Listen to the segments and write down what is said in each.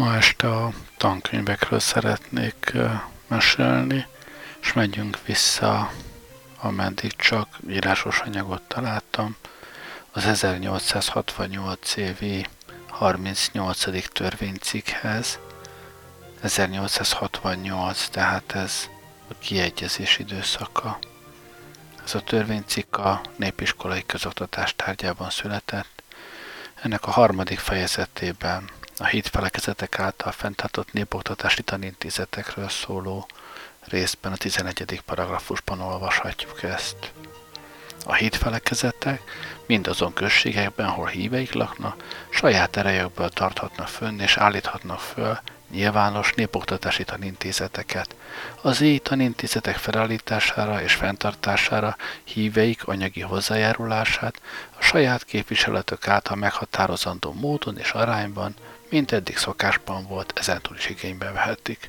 Ma este a tankönyvekről szeretnék mesélni, és megyünk vissza, ameddig csak írásos anyagot találtam, az 1868 évi 38. törvénycikkhez. 1868, tehát ez a kiegyezés időszaka. Ez a törvénycikk a népiskolai közoktatás tárgyában született. Ennek a harmadik fejezetében a hitfelekezetek által fenntartott népoktatási tanintézetekről szóló részben a 11. paragrafusban olvashatjuk ezt. A hitfelekezetek mindazon községekben, ahol híveik laknak, saját erejükből tarthatnak fönn és állíthatnak föl nyilvános népoktatási tanintézeteket. Az így tanintézetek felállítására és fenntartására híveik anyagi hozzájárulását a saját képviseletük által meghatározandó módon és arányban, mint eddig szokásban volt, ezentúl is igénybe vehetik.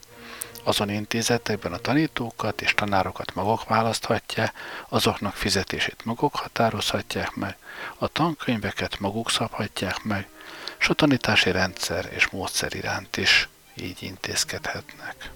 Azon intézetekben a tanítókat és tanárokat maguk választhatják, azoknak fizetését maguk határozhatják meg, a tankönyveket maguk szabhatják meg, és a tanítási rendszer és módszer iránt is így intézkedhetnek.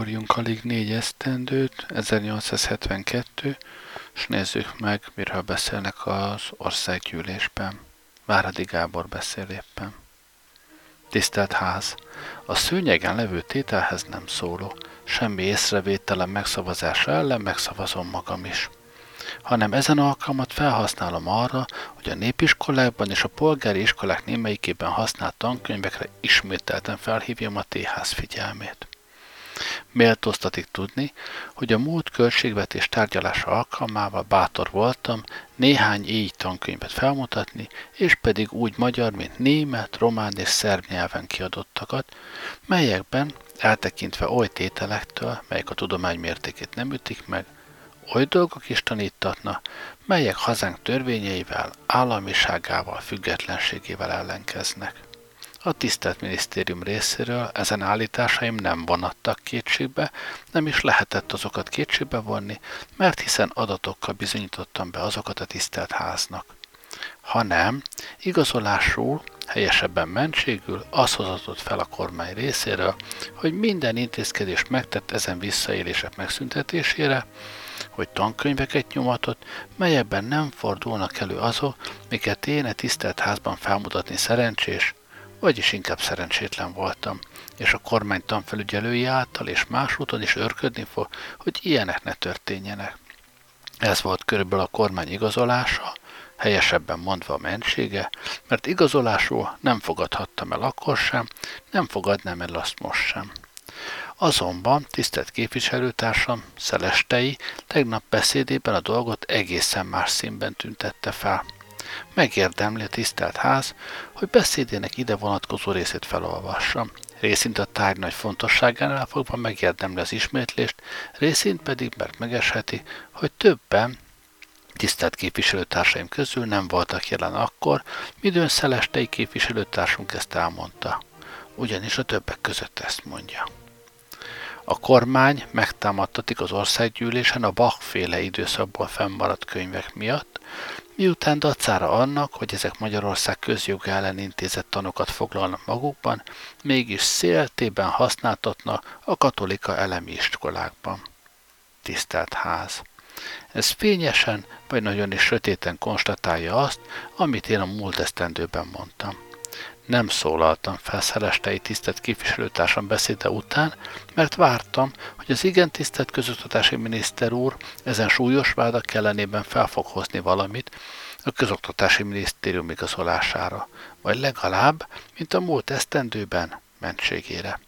Ugorjunk alig négy esztendőt, 1872, és nézzük meg, miről beszélnek az országgyűlésben. Váradi Gábor beszél éppen. Tisztelt ház! A szőnyegen levő tételhez nem szóló, semmi észrevételem megszavazása ellen megszavazom magam is hanem ezen alkalmat felhasználom arra, hogy a népiskolákban és a polgári iskolák némelyikében használt tankönyvekre ismételten felhívjam a téház figyelmét. Méltóztatik tudni, hogy a múlt költségvetés tárgyalása alkalmával bátor voltam néhány így tankönyvet felmutatni, és pedig úgy magyar, mint német, román és szerb nyelven kiadottakat, melyekben, eltekintve oly tételektől, melyek a tudomány mértékét nem ütik meg, oly dolgok is tanítatna, melyek hazánk törvényeivel, államiságával, függetlenségével ellenkeznek. A tisztelt minisztérium részéről ezen állításaim nem vonattak kétségbe, nem is lehetett azokat kétségbe vonni, mert hiszen adatokkal bizonyítottam be azokat a tisztelt háznak. Hanem igazolásul, helyesebben mentségül az hozatott fel a kormány részéről, hogy minden intézkedést megtett ezen visszaélések megszüntetésére, hogy tankönyveket nyomatott, melyekben nem fordulnak elő azok, miket én a tisztelt házban felmutatni szerencsés, vagyis inkább szerencsétlen voltam, és a kormány tanfelügyelői által és más úton is örködni fog, hogy ilyenek ne történjenek. Ez volt körülbelül a kormány igazolása, helyesebben mondva a mentsége, mert igazolásul nem fogadhattam el akkor sem, nem fogadnám el azt most sem. Azonban tisztelt képviselőtársam, Szelestei tegnap beszédében a dolgot egészen más színben tüntette fel. Megérdemli a tisztelt ház, hogy beszédének ide vonatkozó részét felolvassam. Részint a tárgy nagy fontosságánál fogva megérdemli az ismétlést, részint pedig, mert megesheti, hogy többen, tisztelt képviselőtársaim közül nem voltak jelen akkor, midőn szelestei képviselőtársunk ezt elmondta. Ugyanis a többek között ezt mondja. A kormány megtámadtatik az országgyűlésen a Bach-féle időszakból fennmaradt könyvek miatt, miután dacára annak, hogy ezek Magyarország közjog ellen intézett tanokat foglalnak magukban, mégis széltében használtatnak a katolika elemi iskolákban. Tisztelt ház! Ez fényesen, vagy nagyon is sötéten konstatálja azt, amit én a múlt esztendőben mondtam nem szólaltam fel Szelestei tisztelt képviselőtársam beszéde után, mert vártam, hogy az igen tisztelt közoktatási miniszter úr ezen súlyos vádak ellenében fel fog hozni valamit a közoktatási minisztérium igazolására, vagy legalább, mint a múlt esztendőben, mentségére.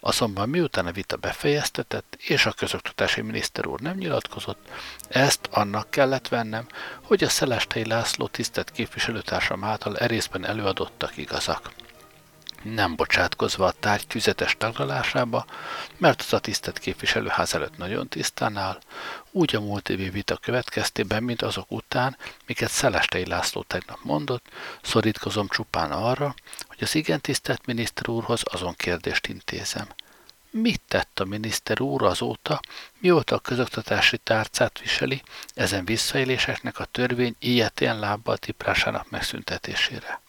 Azonban miután a vita befejeztetett, és a közoktatási miniszter úr nem nyilatkozott, ezt annak kellett vennem, hogy a Szelestei László tisztelt képviselőtársam által erészben előadottak igazak. Nem bocsátkozva a tárgy tüzetes taglalásába, mert az a tisztelt képviselőház előtt nagyon tisztán áll, úgy a múlt évi vita következtében, mint azok után, miket Szelestei László tegnap mondott, szorítkozom csupán arra, hogy az igen tisztelt miniszter úrhoz azon kérdést intézem. Mit tett a miniszter úr azóta, mióta a közoktatási tárcát viseli ezen visszaéléseknek a törvény ilyetén lábbal tiprásának megszüntetésére?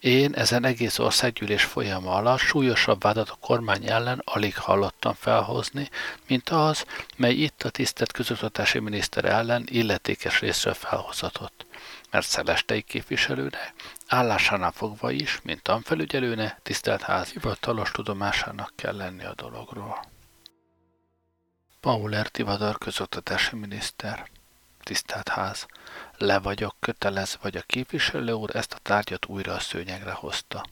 Én ezen egész országgyűlés folyama alatt súlyosabb vádat a kormány ellen alig hallottam felhozni, mint az, mely itt a tisztelt közoktatási miniszter ellen illetékes részről felhozatott. Mert Szelestei képviselőne, állásánál fogva is, mint tanfelügyelőne, tisztelt ház hivatalos tudomásának kell lenni a dologról. Paul Ertivadar közoktatási miniszter tisztelt ház, le vagyok kötelezve, vagy a képviselő úr ezt a tárgyat újra a szőnyegre hozta.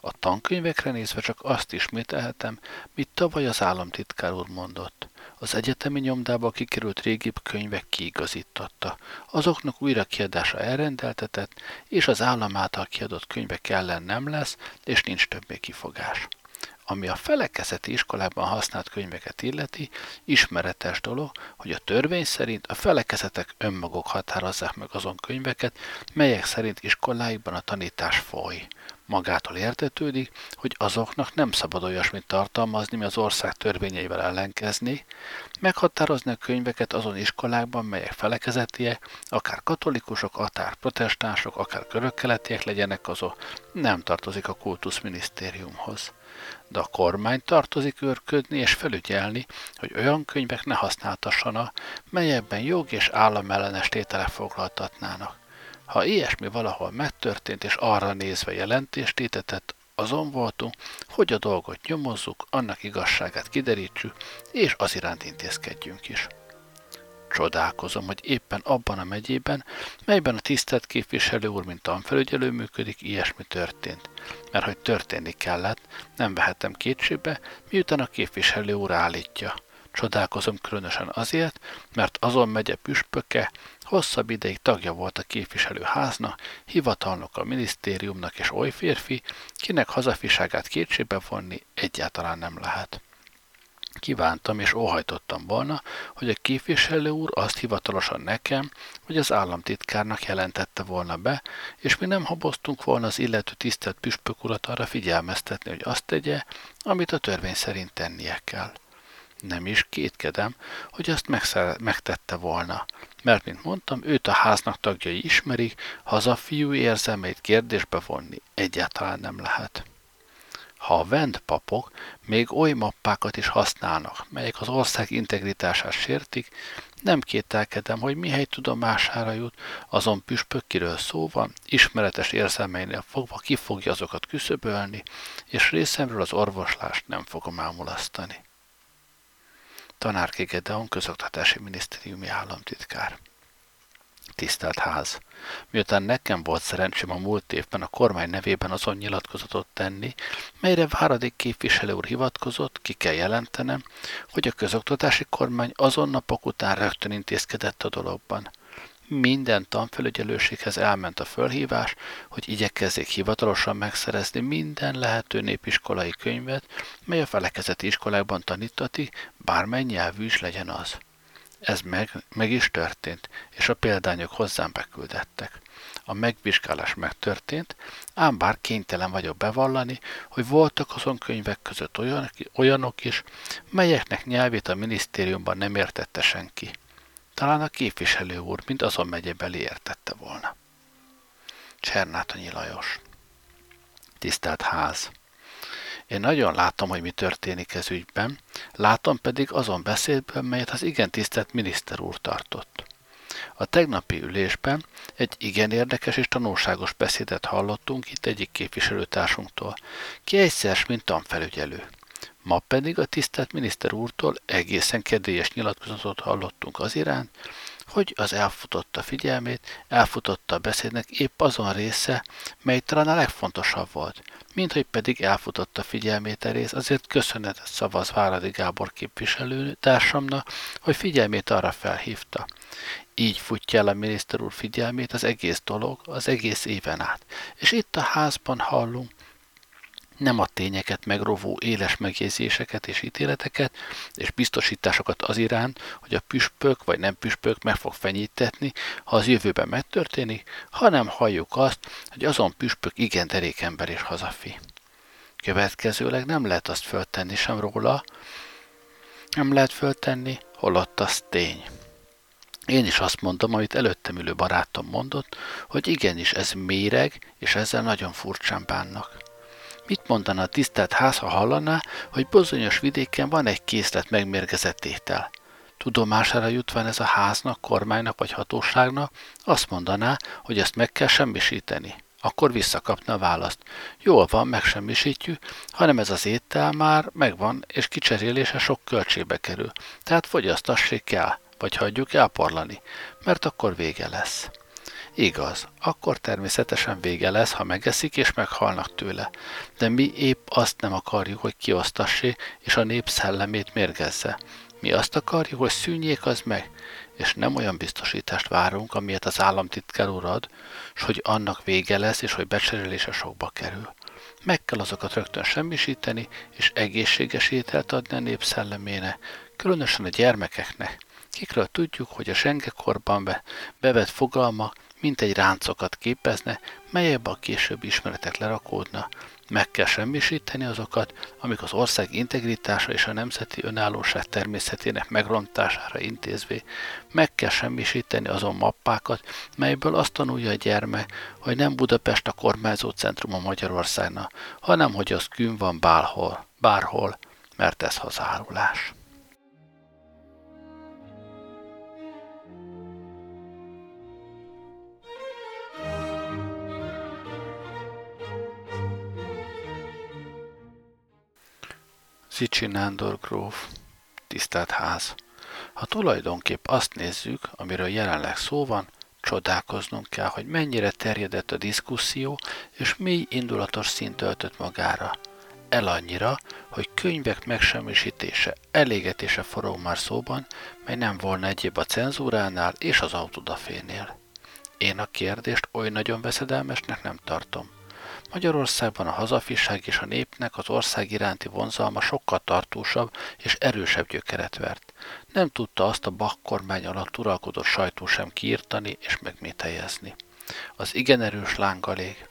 A tankönyvekre nézve csak azt ismételhetem, mit tavaly az államtitkár úr mondott. Az egyetemi nyomdába kikerült régibb könyvek kiigazította, azoknak újra kiadása elrendeltetett, és az állam által kiadott könyvek ellen nem lesz, és nincs többé kifogás. Ami a felekezeti iskolában használt könyveket illeti, ismeretes dolog, hogy a törvény szerint a felekezetek önmaguk határozzák meg azon könyveket, melyek szerint iskoláikban a tanítás foly. Magától értetődik, hogy azoknak nem szabad olyasmit tartalmazni, mi az ország törvényeivel ellenkezni, meghatározni a könyveket azon iskolákban, melyek felekezetiek, akár katolikusok, akár protestánsok, akár körökkeletiek legyenek azok, nem tartozik a kultuszminisztériumhoz de a kormány tartozik őrködni és felügyelni, hogy olyan könyvek ne használtassanak, melyekben jog és államellenes tételek foglaltatnának. Ha ilyesmi valahol megtörtént és arra nézve jelentést tétetett, azon voltunk, hogy a dolgot nyomozzuk, annak igazságát kiderítsük, és az iránt intézkedjünk is. Csodálkozom, hogy éppen abban a megyében, melyben a tisztelt képviselő úr, mint tanfelügyelő működik, ilyesmi történt. Mert hogy történni kellett, nem vehetem kétségbe, miután a képviselő úr állítja. Csodálkozom különösen azért, mert azon megye püspöke hosszabb ideig tagja volt a képviselőháznak, hivatalnok a minisztériumnak és oly férfi, kinek hazafiságát kétségbe vonni egyáltalán nem lehet. Kívántam és óhajtottam volna, hogy a képviselő úr azt hivatalosan nekem, hogy az államtitkárnak jelentette volna be, és mi nem haboztunk volna az illető tisztelt püspök urat arra figyelmeztetni, hogy azt tegye, amit a törvény szerint tennie kell. Nem is kétkedem, hogy azt megtette volna, mert, mint mondtam, őt a háznak tagjai ismerik, hazafiú érzelmeit kérdésbe vonni egyáltalán nem lehet. Ha a vend papok még oly mappákat is használnak, melyek az ország integritását sértik, nem kételkedem, hogy mihely tudomására jut, azon püspök, kiről szó van, ismeretes érzelmeinél fogva ki fogja azokat küszöbölni, és részemről az orvoslást nem fogom elmulasztani. Tanárki Gedeon közoktatási minisztériumi államtitkár. Tisztelt ház! Miután nekem volt szerencsém a múlt évben a kormány nevében azon nyilatkozatot tenni, melyre Váradék képviselő úr hivatkozott, ki kell jelentenem, hogy a közoktatási kormány azon napok után rögtön intézkedett a dologban. Minden tanfelügyelőséghez elment a fölhívás, hogy igyekezzék hivatalosan megszerezni minden lehető népiskolai könyvet, mely a felekezeti iskolákban tanítati, bármely nyelvű is legyen az. Ez meg, meg is történt, és a példányok hozzám beküldettek. A megvizsgálás megtörtént, ám bár kénytelen vagyok bevallani, hogy voltak azon könyvek között olyan, olyanok is, melyeknek nyelvét a minisztériumban nem értette senki. Talán a képviselő úr, mint azon megyebeli értette volna. Csernátonyi Lajos Tisztelt Ház! Én nagyon látom, hogy mi történik ez ügyben, látom pedig azon beszédből, melyet az igen tisztelt miniszter úr tartott. A tegnapi ülésben egy igen érdekes és tanulságos beszédet hallottunk itt egyik képviselőtársunktól, ki egyszer, mint tanfelügyelő. Ma pedig a tisztelt miniszter úrtól egészen kedélyes nyilatkozatot hallottunk az iránt, hogy az elfutotta figyelmét, elfutotta a beszédnek épp azon része, mely talán a legfontosabb volt, mint hogy pedig elfutotta figyelmét erész, azért köszönetet szavaz Váradi Gábor képviselő társamnak, hogy figyelmét arra felhívta. Így futja el a miniszter úr figyelmét az egész dolog, az egész éven át. És itt a házban hallunk, nem a tényeket megrovó éles megjegyzéseket és ítéleteket, és biztosításokat az iránt, hogy a püspök vagy nem püspök meg fog fenyítetni, ha az jövőben megtörténik, hanem halljuk azt, hogy azon püspök igen derék ember és hazafi. Következőleg nem lehet azt föltenni sem róla, nem lehet föltenni, holott az tény. Én is azt mondom, amit előttem ülő barátom mondott, hogy igenis ez méreg, és ezzel nagyon furcsán bánnak. Mit mondana a tisztelt ház, ha hallaná, hogy bizonyos vidéken van egy készlet megmérgezett étel? Tudomására jutván ez a háznak, kormánynak vagy hatóságnak, azt mondaná, hogy ezt meg kell semmisíteni. Akkor visszakapna a választ. Jól van, megsemmisítjük, hanem ez az étel már megvan, és kicserélése sok költségbe kerül. Tehát fogyasztassék kell, vagy hagyjuk elporlani, mert akkor vége lesz. Igaz, akkor természetesen vége lesz, ha megeszik és meghalnak tőle. De mi épp azt nem akarjuk, hogy kiosztassé és a nép szellemét mérgezze. Mi azt akarjuk, hogy szűnjék az meg, és nem olyan biztosítást várunk, amilyet az államtitkár urad, s hogy annak vége lesz, és hogy becserélése sokba kerül. Meg kell azokat rögtön semmisíteni, és egészséges ételt adni a nép szellemének, különösen a gyermekeknek, kikről tudjuk, hogy a sengekorban be, bevett fogalma mint egy ráncokat képezne, melyebb a később ismeretek lerakódna. Meg kell semmisíteni azokat, amik az ország integritása és a nemzeti önállóság természetének megrontására intézvé. Meg kell semmisíteni azon mappákat, melyből azt tanulja a gyermek, hogy nem Budapest a kormányzó centrum a Magyarországnak, hanem hogy az kün van bárhol, bárhol, mert ez hazárulás. Szicsi Nándor gróf, tisztelt ház. Ha tulajdonképp azt nézzük, amiről jelenleg szó van, csodálkoznunk kell, hogy mennyire terjedett a diszkuszió, és mély indulatos szint öltött magára. El annyira, hogy könyvek megsemmisítése, elégetése forog már szóban, mely nem volna egyéb a cenzúránál és az autodafénél. Én a kérdést oly nagyon veszedelmesnek nem tartom. Magyarországban a hazafiság és a népnek az ország iránti vonzalma sokkal tartósabb és erősebb gyökeret vert. Nem tudta azt a Bach kormány alatt uralkodott sajtó sem kiírtani és megmételjezni. Az igen erős lángalég.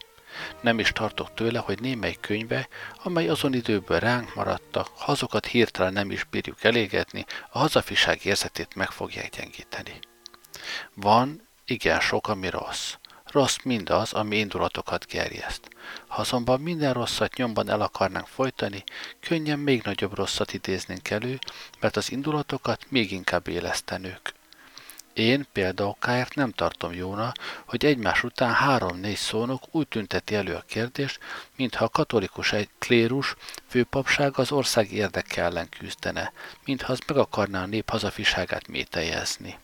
Nem is tartok tőle, hogy némely könyve, amely azon időből ránk maradtak, ha azokat hirtelen nem is bírjuk elégetni, a hazafiság érzetét meg fogják gyengíteni. Van igen sok, ami rossz. Rossz mindaz, ami indulatokat gerjeszt. Ha azonban minden rosszat nyomban el akarnánk folytani, könnyen még nagyobb rosszat idéznénk elő, mert az indulatokat még inkább élesztenők. Én például Káért nem tartom jóna, hogy egymás után három-négy szónok úgy tünteti elő a kérdést, mintha a katolikus egy klérus főpapság az ország érdeke ellen küzdene, mintha az meg akarná a nép hazafiságát mételjezni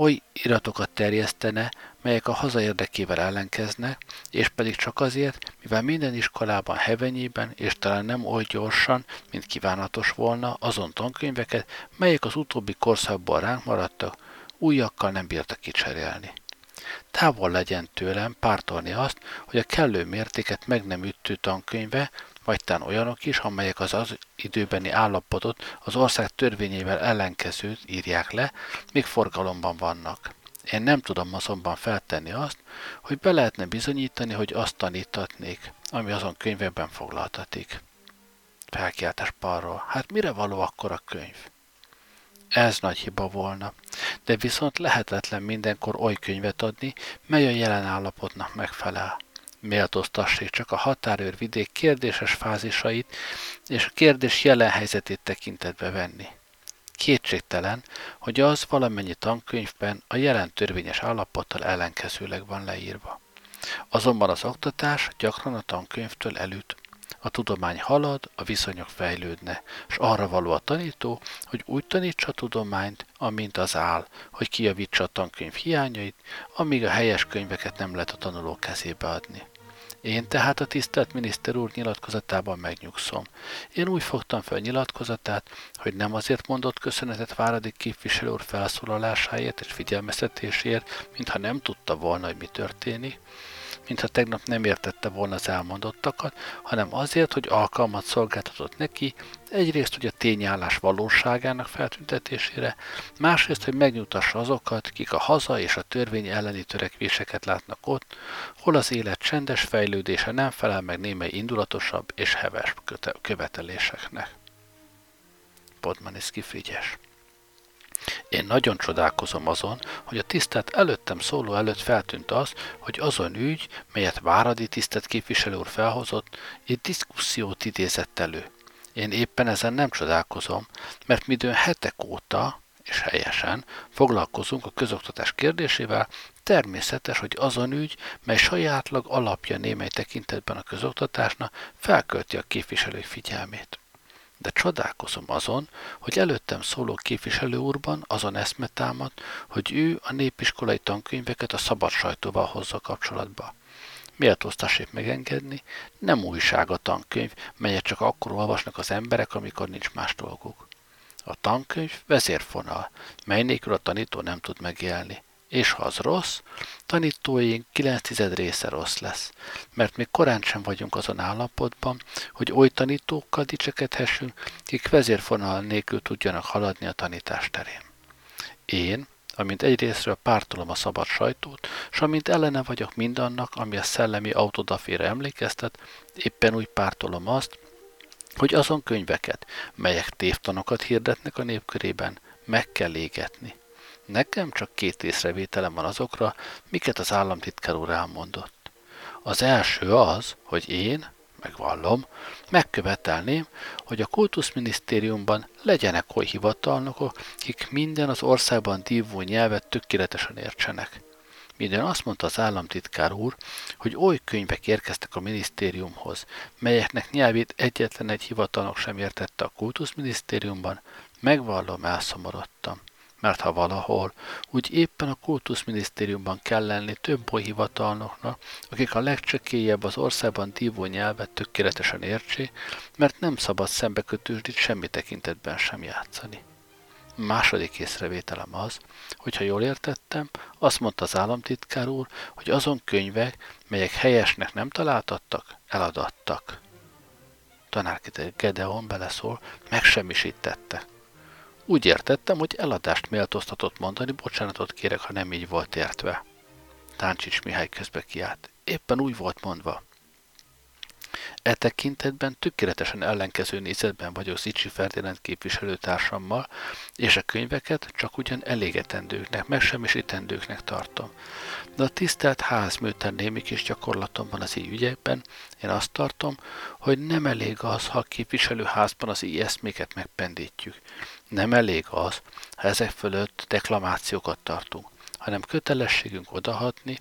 oly iratokat terjesztene, melyek a haza érdekével ellenkeznek, és pedig csak azért, mivel minden iskolában hevenyében, és talán nem oly gyorsan, mint kívánatos volna, azon tankönyveket, melyek az utóbbi korszakban ránk maradtak, újakkal nem bírtak kicserélni. Távol legyen tőlem pártolni azt, hogy a kellő mértéket meg nem ütő tankönyve, vagy tán olyanok is, amelyek az az időbeni állapotot az ország törvényével ellenkezőt írják le, még forgalomban vannak. Én nem tudom azonban feltenni azt, hogy be lehetne bizonyítani, hogy azt tanítatnék, ami azon könyvekben foglaltatik. Felkiáltás parról. Hát mire való akkor a könyv? Ez nagy hiba volna, de viszont lehetetlen mindenkor oly könyvet adni, mely a jelen állapotnak megfelel méltóztassék csak a határőr vidék kérdéses fázisait és a kérdés jelen helyzetét tekintetbe venni. Kétségtelen, hogy az valamennyi tankönyvben a jelen törvényes állapottal ellenkezőleg van leírva. Azonban az oktatás gyakran a tankönyvtől elüt. A tudomány halad, a viszonyok fejlődne, és arra való a tanító, hogy úgy tanítsa a tudományt, amint az áll, hogy kijavítsa a tankönyv hiányait, amíg a helyes könyveket nem lehet a tanuló kezébe adni. Én tehát a tisztelt miniszter úr nyilatkozatában megnyugszom. Én úgy fogtam fel nyilatkozatát, hogy nem azért mondott köszönetet Váradik képviselő úr felszólalásáért és figyelmeztetéséért, mintha nem tudta volna, hogy mi történik, mintha tegnap nem értette volna az elmondottakat, hanem azért, hogy alkalmat szolgáltatott neki, egyrészt, a tényállás valóságának feltüntetésére, másrészt, hogy megnyugtassa azokat, kik a haza és a törvény elleni törekvéseket látnak ott, hol az élet csendes fejlődése nem felel meg némely indulatosabb és heves követeléseknek. Podmaniszki Frigyes. Én nagyon csodálkozom azon, hogy a tisztelt előttem szóló előtt feltűnt az, hogy azon ügy, melyet Váradi tisztelt képviselő úr felhozott, egy diszkusziót idézett elő. Én éppen ezen nem csodálkozom, mert midőn hetek óta, és helyesen, foglalkozunk a közoktatás kérdésével, természetes, hogy azon ügy, mely sajátlag alapja némely tekintetben a közoktatásnak, felkölti a képviselők figyelmét de csodálkozom azon, hogy előttem szóló képviselő úrban azon eszme támad, hogy ő a népiskolai tankönyveket a szabad sajtóval hozza kapcsolatba. Méltóztassék megengedni, nem újság a tankönyv, melyet csak akkor olvasnak az emberek, amikor nincs más dolguk. A tankönyv vezérfonal, mely nélkül a tanító nem tud megélni és ha az rossz, tanítóink 9 része rossz lesz, mert még korán sem vagyunk azon állapotban, hogy oly tanítókkal dicsekedhessünk, kik vezérfonal nélkül tudjanak haladni a tanítás terén. Én, amint egyrésztről pártolom a szabad sajtót, s amint ellene vagyok mindannak, ami a szellemi autodafére emlékeztet, éppen úgy pártolom azt, hogy azon könyveket, melyek tévtanokat hirdetnek a népkörében, meg kell égetni. Nekem csak két észrevételem van azokra, miket az államtitkár úr elmondott. Az első az, hogy én, megvallom, megkövetelném, hogy a kultuszminisztériumban legyenek oly hivatalnokok, akik minden az országban dívó nyelvet tökéletesen értsenek. Minden azt mondta az államtitkár úr, hogy oly könyvek érkeztek a minisztériumhoz, melyeknek nyelvét egyetlen egy hivatalnok sem értette a kultuszminisztériumban, megvallom, elszomorodtam mert ha valahol, úgy éppen a kultuszminisztériumban kell lenni több oly hivatalnoknak, akik a legcsekélyebb az országban dívó nyelvet tökéletesen értsék, mert nem szabad szembekötősdít semmi tekintetben sem játszani. Második észrevételem az, hogyha jól értettem, azt mondta az államtitkár úr, hogy azon könyvek, melyek helyesnek nem találtattak, eladattak. Tanár Gedeon beleszól, megsemmisítette. Úgy értettem, hogy eladást méltóztatott mondani, bocsánatot kérek, ha nem így volt értve. Táncsics Mihály közbe kiállt. Éppen úgy volt mondva. E tekintetben tökéletesen ellenkező nézetben vagyok Zicsi Ferdinánd képviselőtársammal, és a könyveket csak ugyan elégetendőknek, megsemmisítendőknek tartom. De a tisztelt ház műter némi kis gyakorlatomban az így ügyekben én azt tartom, hogy nem elég az, ha a képviselőházban az így eszméket megpendítjük. Nem elég az, ha ezek fölött deklamációkat tartunk hanem kötelességünk odahatni,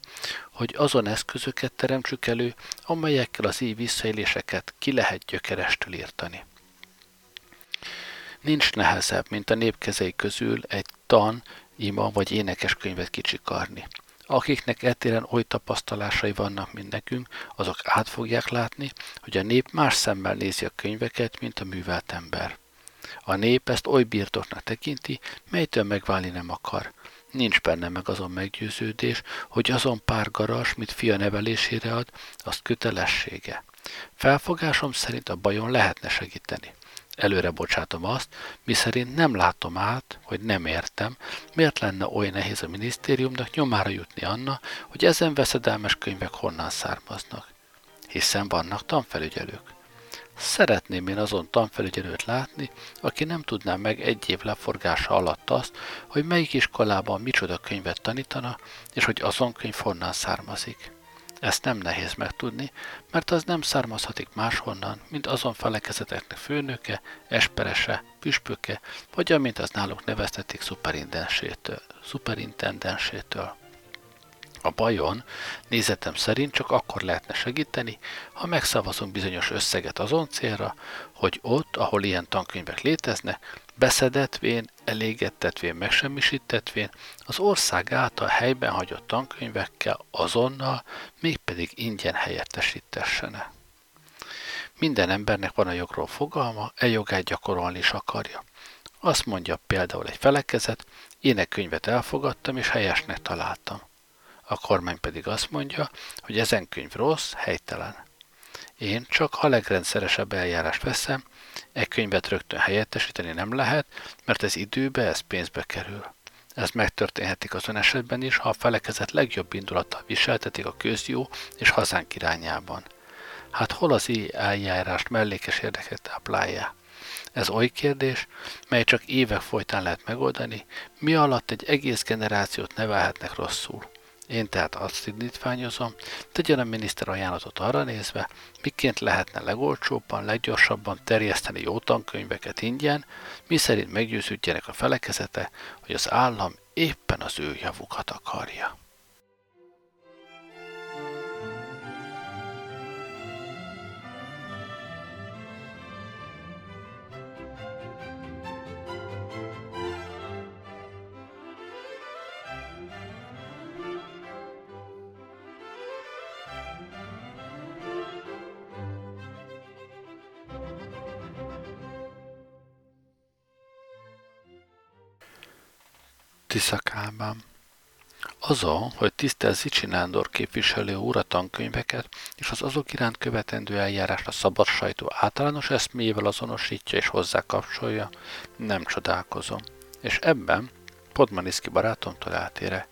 hogy azon eszközöket teremtsük elő, amelyekkel az így visszaéléseket ki lehet gyökerestől írtani. Nincs nehezebb, mint a népkezei közül egy tan, ima vagy énekeskönyvet kicsikarni. Akiknek etéren oly tapasztalásai vannak, mint nekünk, azok át fogják látni, hogy a nép más szemmel nézi a könyveket, mint a művelt ember. A nép ezt oly birtoknak tekinti, melytől megválni nem akar. Nincs benne meg azon meggyőződés, hogy azon pár garas, mit fia nevelésére ad, azt kötelessége. Felfogásom szerint a bajon lehetne segíteni. Előre bocsátom azt, miszerint nem látom át, hogy nem értem, miért lenne oly nehéz a minisztériumnak nyomára jutni anna, hogy ezen veszedelmes könyvek honnan származnak. Hiszen vannak tanfelügyelők. Szeretném én azon tanfelügyelőt látni, aki nem tudná meg egy év leforgása alatt azt, hogy melyik iskolában micsoda könyvet tanítana, és hogy azon könyv honnan származik. Ezt nem nehéz megtudni, mert az nem származhatik máshonnan, mint azon felekezeteknek főnöke, esperese, püspöke, vagy amint az náluk neveztetik szuperintendensétől. A bajon nézetem szerint csak akkor lehetne segíteni, ha megszavazunk bizonyos összeget azon célra, hogy ott, ahol ilyen tankönyvek léteznek, beszedetvén, elégettetvén, megsemmisítetvén, az ország által helyben hagyott tankönyvekkel azonnal, mégpedig ingyen helyettesítessene. Minden embernek van a jogról fogalma, e jogát gyakorolni is akarja. Azt mondja például egy felekezet, én egy könyvet elfogadtam és helyesnek találtam. A kormány pedig azt mondja, hogy ezen könyv rossz, helytelen. Én csak a legrendszeresebb eljárást veszem, egy könyvet rögtön helyettesíteni nem lehet, mert ez időbe, ez pénzbe kerül. Ez megtörténhetik azon esetben is, ha a felekezet legjobb indulattal viseltetik a közjó és hazánk irányában. Hát hol az így eljárást mellékes érdeket táplálja? Ez oly kérdés, mely csak évek folytán lehet megoldani, mi alatt egy egész generációt nevelhetnek rosszul. Én tehát azt indítványozom, tegyen a miniszter ajánlatot arra nézve, miként lehetne legolcsóbban, leggyorsabban terjeszteni jó tankönyveket ingyen, mi szerint meggyőződjenek a felekezete, hogy az állam éppen az ő javukat akarja. Tiszakában. Azon, hogy tisztel Zicsi Nándor képviselő úr a tankönyveket és az azok iránt követendő eljárást a szabad sajtó általános eszméjével azonosítja és hozzá kapcsolja, nem csodálkozom. És ebben Podmaniszki barátomtól eltére.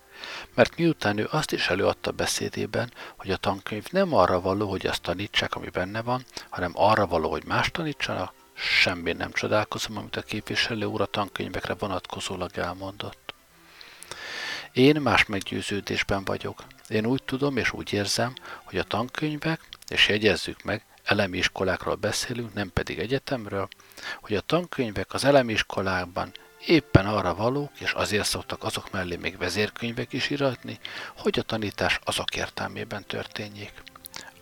Mert miután ő azt is előadta beszédében, hogy a tankönyv nem arra való, hogy azt tanítsák, ami benne van, hanem arra való, hogy más tanítsanak, semmi nem csodálkozom, amit a képviselő úr a tankönyvekre vonatkozólag elmondott. Én más meggyőződésben vagyok. Én úgy tudom és úgy érzem, hogy a tankönyvek, és jegyezzük meg, elemi iskolákról beszélünk, nem pedig egyetemről, hogy a tankönyvek az elemi iskolában éppen arra valók, és azért szoktak azok mellé még vezérkönyvek is iratni, hogy a tanítás azok értelmében történjék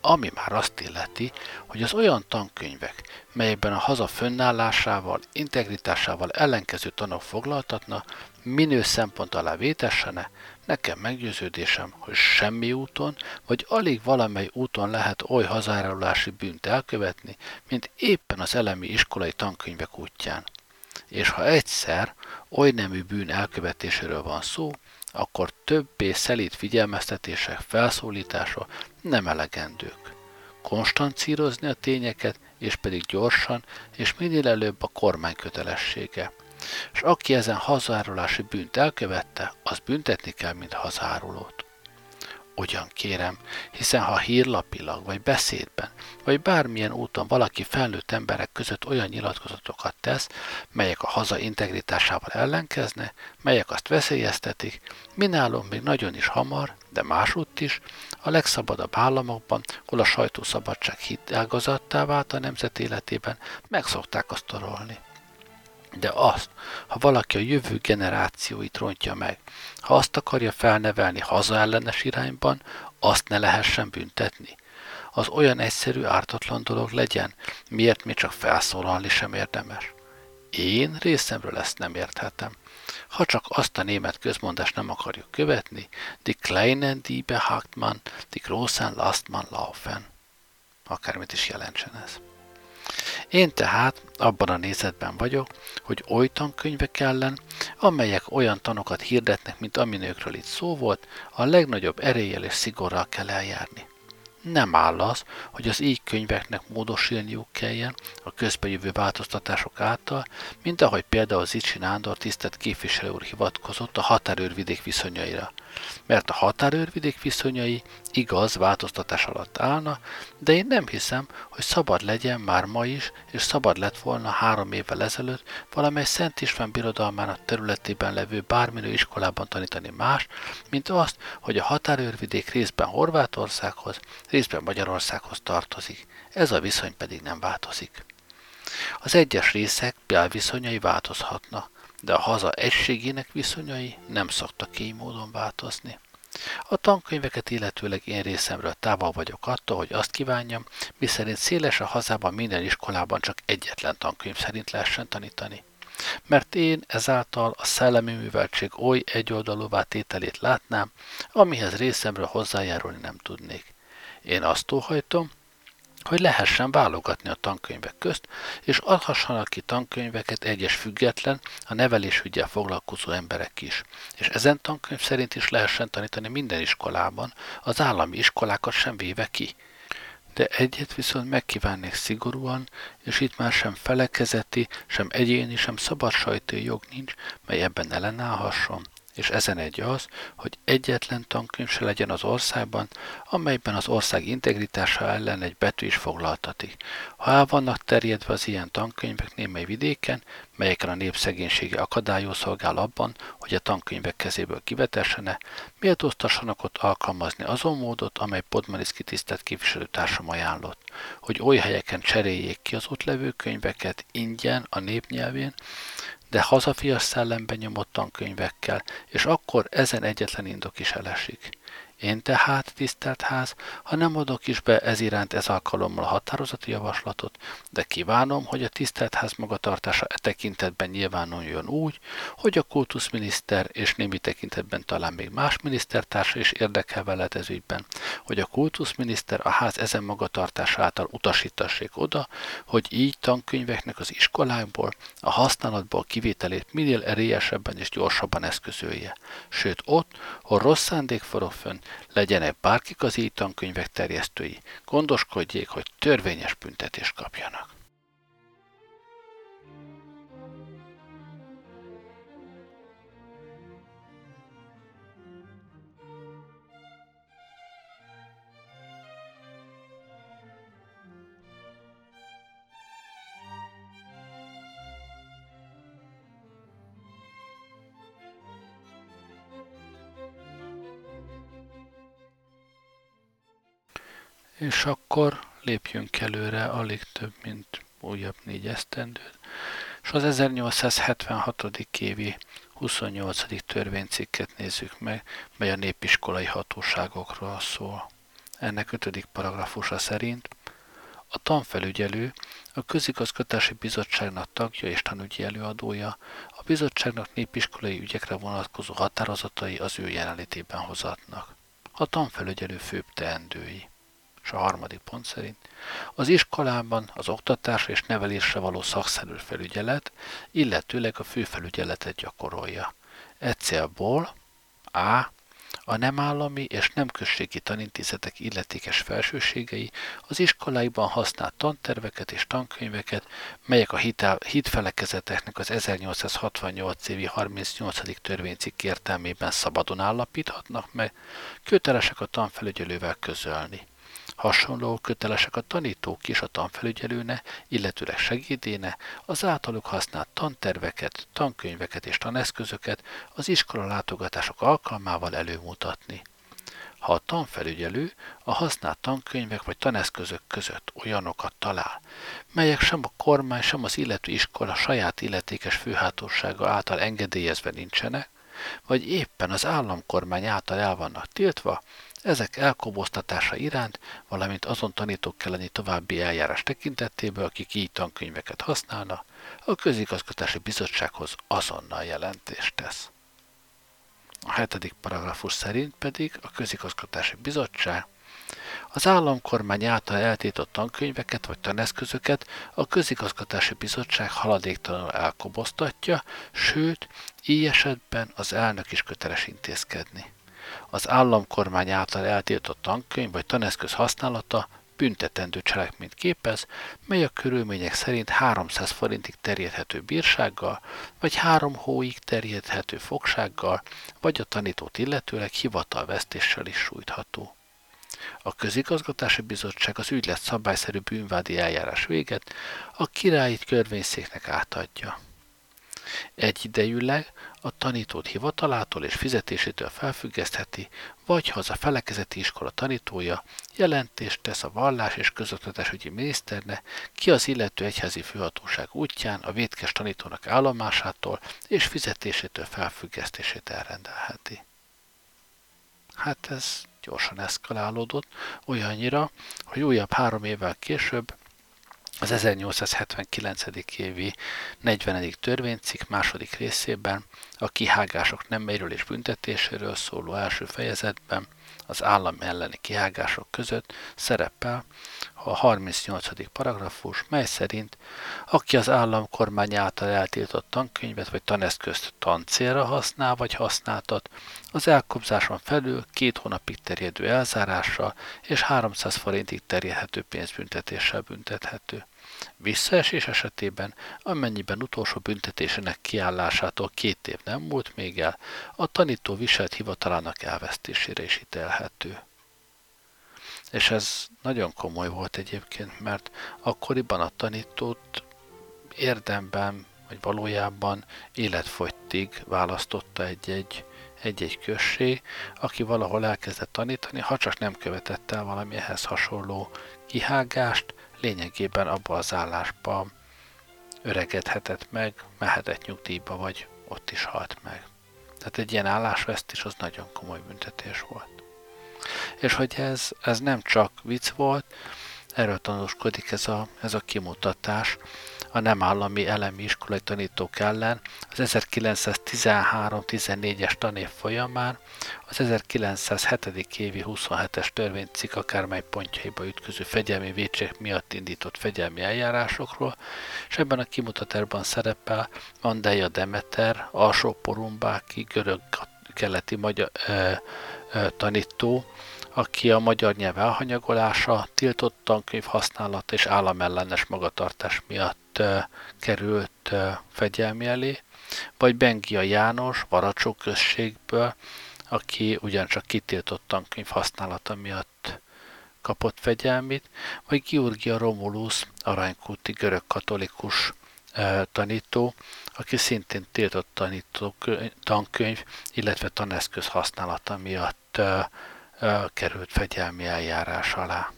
ami már azt illeti, hogy az olyan tankönyvek, melyekben a haza fönnállásával, integritásával ellenkező tanok foglaltatna, minő szempont alá vétessene, nekem meggyőződésem, hogy semmi úton, vagy alig valamely úton lehet oly hazárulási bűnt elkövetni, mint éppen az elemi iskolai tankönyvek útján. És ha egyszer oly nemű bűn elkövetéséről van szó, akkor többé szelít figyelmeztetések felszólítása nem elegendők. Konstancírozni a tényeket, és pedig gyorsan, és minél előbb a kormány kötelessége. És aki ezen hazárulási bűnt elkövette, az büntetni kell, mint hazárulót. Ugyan kérem, hiszen ha hírlapilag, vagy beszédben, vagy bármilyen úton valaki felnőtt emberek között olyan nyilatkozatokat tesz, melyek a haza integritásával ellenkezne, melyek azt veszélyeztetik, minálom még nagyon is hamar, de másútt is, a legszabadabb államokban, hol a sajtószabadság hitágazattá vált a nemzet életében, megszokták azt torolni. De azt, ha valaki a jövő generációit rontja meg, ha azt akarja felnevelni hazaellenes irányban, azt ne lehessen büntetni. Az olyan egyszerű, ártatlan dolog legyen, miért mi csak felszólalni sem érdemes. Én részemről ezt nem érthetem. Ha csak azt a német közmondást nem akarjuk követni, die kleinen Diebe hakt man, die großen lasst man laufen. Akármit is jelentsen ez. Én tehát abban a nézetben vagyok, hogy oly tankönyvek ellen, amelyek olyan tanokat hirdetnek, mint aminőkről itt szó volt, a legnagyobb eréllyel és szigorral kell eljárni nem áll az, hogy az így könyveknek módosulniuk kelljen a közbejövő változtatások által, mint ahogy például Zicsi Nándor tisztelt képviselő úr hivatkozott a határőrvidék viszonyaira. Mert a határőrvidék viszonyai igaz változtatás alatt állna, de én nem hiszem, hogy szabad legyen már ma is, és szabad lett volna három évvel ezelőtt valamely Szent István birodalmának területében levő bárminő iskolában tanítani más, mint azt, hogy a határőrvidék részben Horvátországhoz, részben Magyarországhoz tartozik. Ez a viszony pedig nem változik. Az egyes részek belviszonyai változhatnak, de a haza egységének viszonyai nem szoktak így módon változni. A tankönyveket illetőleg én részemről távol vagyok attól, hogy azt kívánjam, miszerint széles a hazában minden iskolában csak egyetlen tankönyv szerint lehessen tanítani. Mert én ezáltal a szellemi műveltség oly egyoldalúvá tételét látnám, amihez részemről hozzájárulni nem tudnék. Én azt óhajtom, hogy lehessen válogatni a tankönyvek közt, és adhassanak ki tankönyveket egyes független, a nevelésügyel foglalkozó emberek is. És ezen tankönyv szerint is lehessen tanítani minden iskolában, az állami iskolákat sem véve ki. De egyet viszont megkívánnék szigorúan, és itt már sem felekezeti, sem egyéni, sem szabad jog nincs, mely ebben ellenállhasson, és ezen egy az, hogy egyetlen tankönyv se legyen az országban, amelyben az ország integritása ellen egy betű is foglaltatik. Ha el vannak terjedve az ilyen tankönyvek némely vidéken, melyeken a népszegénysége akadályó szolgál abban, hogy a tankönyvek kezéből kivetessene, méltóztassanak ott alkalmazni azon módot, amely Podmaniszki tisztelt képviselőtársam ajánlott, hogy oly helyeken cseréljék ki az ott levő könyveket ingyen a népnyelvén, de hazafias szellemben nyomott tankönyvekkel, és akkor ezen egyetlen indok is elesik. Én tehát, tisztelt ház, ha nem adok is be ez iránt ez alkalommal határozati javaslatot, de kívánom, hogy a tisztelt ház magatartása e tekintetben nyilvánuljon úgy, hogy a kultuszminiszter és némi tekintetben talán még más minisztertársa is érdekel veled ez ügyben, hogy a kultuszminiszter a ház ezen magatartása által utasítassék oda, hogy így tankönyveknek az iskolákból, a használatból kivételét minél erélyesebben és gyorsabban eszközölje. Sőt ott, hol rossz szándék forog fönn, legyenek bárkik az így terjesztői, gondoskodjék, hogy törvényes büntetést kapjanak. És akkor lépjünk előre alig több, mint újabb négy esztendőt, és az 1876. évi 28. törvénycikket nézzük meg, mely a népiskolai hatóságokról szól. Ennek ötödik paragrafusa szerint a tanfelügyelő a közigazgatási bizottságnak tagja és tanügyi előadója, a bizottságnak népiskolai ügyekre vonatkozó határozatai az ő jelenlétében hozatnak. A tanfelügyelő főbb teendői és a harmadik pont szerint az iskolában az oktatásra és nevelésre való szakszerű felügyelet, illetőleg a főfelügyeletet gyakorolja. E célból A. A nem állami és nem községi tanintézetek illetékes felsőségei az iskoláiban használt tanterveket és tankönyveket, melyek a hitfelekezeteknek az 1868 évi 38. törvénycikk értelmében szabadon állapíthatnak meg, kötelesek a tanfelügyelővel közölni. Hasonló kötelesek a tanítók is a tanfelügyelőne, illetőleg segédéne az általuk használt tanterveket, tankönyveket és taneszközöket az iskola látogatások alkalmával előmutatni. Ha a tanfelügyelő a használt tankönyvek vagy taneszközök között olyanokat talál, melyek sem a kormány, sem az illető iskola saját illetékes főhátósága által engedélyezve nincsenek, vagy éppen az államkormány által el vannak tiltva, ezek elkoboztatása iránt, valamint azon tanítók kelleni további eljárás tekintetéből, akik így tankönyveket használna, a közigazgatási bizottsághoz azonnal jelentést tesz. A hetedik paragrafus szerint pedig a közigazgatási bizottság az államkormány által eltétott tankönyveket vagy taneszközöket a közigazgatási bizottság haladéktalanul elkoboztatja, sőt, így esetben az elnök is köteles intézkedni az államkormány által eltiltott tankönyv vagy taneszköz használata büntetendő cselekményt képez, mely a körülmények szerint 300 forintig terjedhető bírsággal, vagy három hóig terjedhető fogsággal, vagy a tanítót illetőleg hivatalvesztéssel is sújtható. A közigazgatási bizottság az ügylet szabályszerű bűnvádi eljárás véget a királyi törvényszéknek átadja. Egyidejűleg a tanítót hivatalától és fizetésétől felfüggesztheti, vagy ha az a felekezeti iskola tanítója jelentést tesz a vallás és közoktatásügyi miniszterne, ki az illető egyházi főhatóság útján a vétkes tanítónak állomásától és fizetésétől felfüggesztését elrendelheti. Hát ez gyorsan eszkalálódott, olyannyira, hogy újabb három évvel később az 1879. évi 40. törvénycikk második részében a kihágások nemeiről és büntetéséről szóló első fejezetben az állam elleni kihágások között szerepel a 38. paragrafus, mely szerint aki az állam kormány által eltiltott tankönyvet vagy taneszközt tancélra használ vagy használtat, az elkobzáson felül két hónapig terjedő elzárással és 300 forintig terjedhető pénzbüntetéssel büntethető. Visszaesés esetében, amennyiben utolsó büntetésének kiállásától két év nem múlt még el, a tanító viselt hivatalának elvesztésére is ítélhető. És ez nagyon komoly volt egyébként, mert akkoriban a tanítót érdemben, vagy valójában életfogytig választotta egy-egy egy-egy község, aki valahol elkezdett tanítani, ha csak nem követett el valami ehhez hasonló kihágást, lényegében abba az állásba öregedhetett meg, mehetett nyugdíjba, vagy ott is halt meg. Tehát egy ilyen állásvesztés az nagyon komoly büntetés volt. És hogy ez, ez nem csak vicc volt, erről tanúskodik ez a, ez a kimutatás, a nem állami elemi iskolai tanítók ellen az 1913-14-es tanév folyamán az 1907. évi 27-es törvénycikk akármely pontjaiba ütköző fegyelmi vétség miatt indított fegyelmi eljárásokról, és ebben a kimutatásban szerepel Mandeja Demeter, alsó porumbáki görög keleti magyar ö, tanító, aki a magyar nyelv elhanyagolása, tiltott tankönyv használata és államellenes magatartás miatt került fegyelmi elé, vagy Bengia János, Varacsó községből, aki ugyancsak kitiltott tankönyv használata miatt kapott fegyelmit, vagy Georgia Romulus, aranykúti görög katolikus tanító, aki szintén tiltott tanító, tankönyv, illetve taneszköz használata miatt került fegyelmi eljárás alá.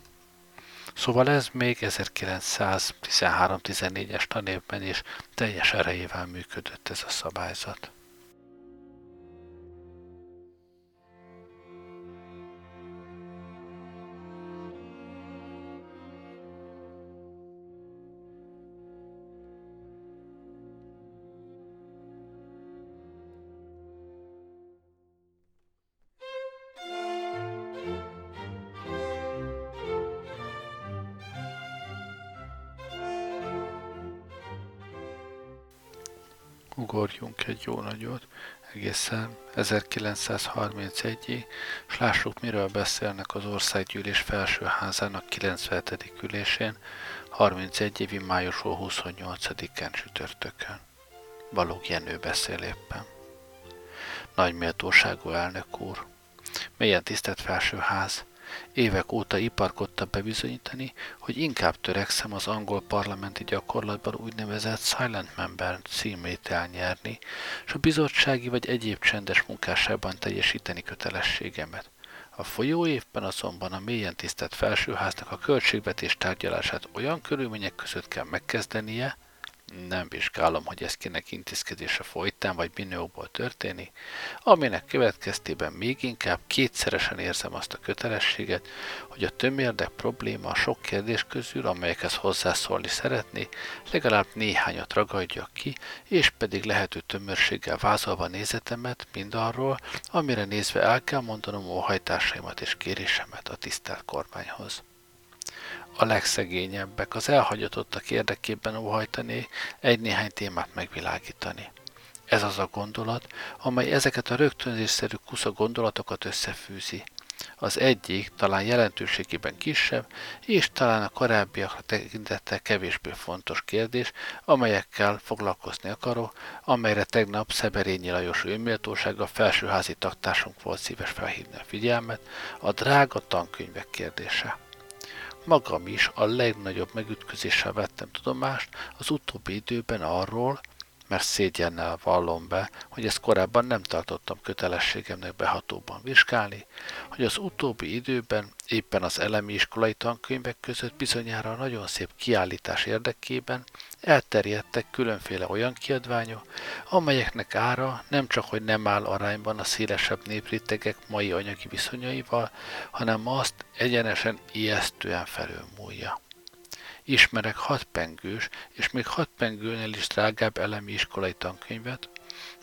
Szóval ez még 1913-14-es tanévben is teljes erejével működött ez a szabályzat. Ugorjunk egy jó nagyot, egészen 1931-ig, és lássuk, miről beszélnek az országgyűlés felsőházának 97. ülésén, 31 évi május 28-án csütörtökön. Balog Jenő beszél éppen. Nagy méltóságú elnök úr, mélyen tisztelt felsőház, Évek óta iparkodta bebizonyítani, hogy inkább törekszem az angol parlamenti gyakorlatban úgynevezett silent member címét elnyerni, és a bizottsági vagy egyéb csendes munkásságban teljesíteni kötelességemet. A folyó évben azonban a mélyen tisztelt felsőháznak a költségvetés tárgyalását olyan körülmények között kell megkezdenie, nem vizsgálom, hogy ez kinek intézkedése folytán vagy minőóból történik, aminek következtében még inkább kétszeresen érzem azt a kötelességet, hogy a tömérdek probléma a sok kérdés közül, amelyekhez hozzászólni szeretné, legalább néhányat ragadjak ki, és pedig lehető tömörséggel vázolva nézetemet mindarról, amire nézve el kell mondanom óhajtásaimat és kérésemet a tisztelt kormányhoz a legszegényebbek, az elhagyatottak érdekében óhajtani, egy-néhány témát megvilágítani. Ez az a gondolat, amely ezeket a rögtönzésszerű kusza gondolatokat összefűzi. Az egyik talán jelentőségében kisebb, és talán a korábbiakra tekintettel kevésbé fontos kérdés, amelyekkel foglalkozni akarok, amelyre tegnap Szeberényi Lajos őméltósága felsőházi taktársunk volt szíves felhívni a figyelmet, a drága tankönyvek kérdése. Magam is a legnagyobb megütközéssel vettem tudomást az utóbbi időben arról, mert szégyennel vallom be, hogy ezt korábban nem tartottam kötelességemnek behatóban vizsgálni, hogy az utóbbi időben éppen az elemi iskolai tankönyvek között bizonyára nagyon szép kiállítás érdekében elterjedtek különféle olyan kiadványok, amelyeknek ára nem csak hogy nem áll arányban a szélesebb néprétegek mai anyagi viszonyaival, hanem azt egyenesen ijesztően felülmúlja. Ismerek hat pengős, és még hat pengőnél is drágább elemi iskolai tankönyvet,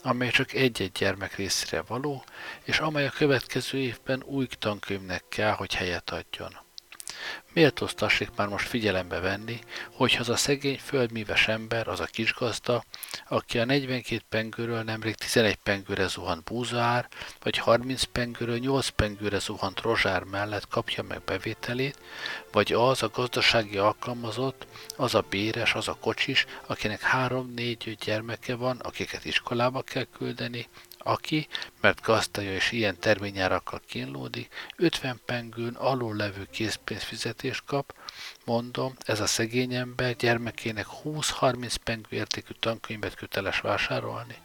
amely csak egy-egy gyermek részére való, és amely a következő évben új tankönyvnek kell, hogy helyet adjon. Méltóztassék már most figyelembe venni, hogy az a szegény földmíves ember, az a kisgazda, aki a 42 pengőről nemrég 11 pengőre zuhant búzaár, vagy 30 pengőről 8 pengőre zuhant rozsár mellett kapja meg bevételét, vagy az a gazdasági alkalmazott, az a béres, az a kocsis, akinek 3-4 gyermeke van, akiket iskolába kell küldeni, aki, mert gazdaja és ilyen terményárakkal kínlódik, 50 pengőn alul levő készpénzfizetést kap, mondom, ez a szegény ember gyermekének 20-30 pengő értékű tankönyvet köteles vásárolni.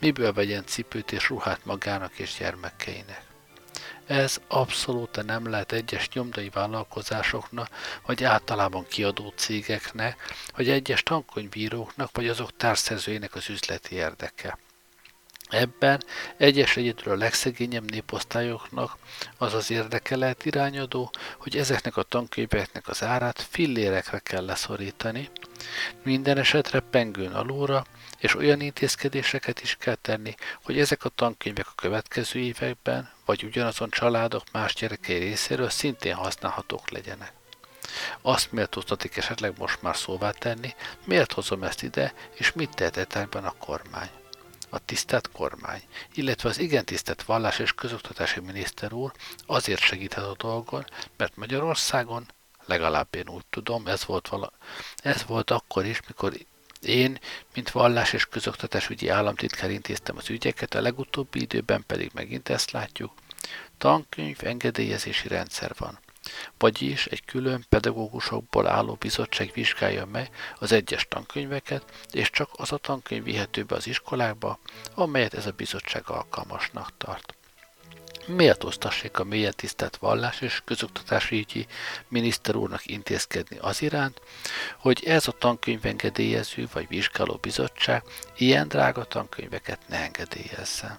Miből vegyen cipőt és ruhát magának és gyermekeinek? Ez abszolút nem lehet egyes nyomdai vállalkozásoknak, vagy általában kiadó cégeknek, vagy egyes tankönyvíróknak, vagy azok társszerzőinek az üzleti érdeke. Ebben egyes egyedül a legszegényebb néposztályoknak az az érdeke lehet irányadó, hogy ezeknek a tankönyveknek az árát fillérekre kell leszorítani, minden esetre pengőn alulra, és olyan intézkedéseket is kell tenni, hogy ezek a tankönyvek a következő években, vagy ugyanazon családok más gyerekei részéről szintén használhatók legyenek. Azt méltóztatik esetleg most már szóvá tenni, miért hozom ezt ide, és mit tehet a kormány a tisztelt kormány, illetve az igen tisztelt vallás és közoktatási miniszter úr azért segíthet a dolgon, mert Magyarországon, legalább én úgy tudom, ez volt, vala, ez volt akkor is, mikor én, mint vallás és közoktatásügyi államtitkár intéztem az ügyeket, a legutóbbi időben pedig megint ezt látjuk, tankönyv engedélyezési rendszer van. Vagyis egy külön pedagógusokból álló bizottság vizsgálja meg az egyes tankönyveket, és csak az a tankönyv vihető be az iskolákba, amelyet ez a bizottság alkalmasnak tart. Méltóztassék a mélyen tisztelt vallás és közoktatási ügyi miniszter úrnak intézkedni az iránt, hogy ez a tankönyvengedélyező vagy vizsgáló bizottság ilyen drága tankönyveket ne engedélyezzen.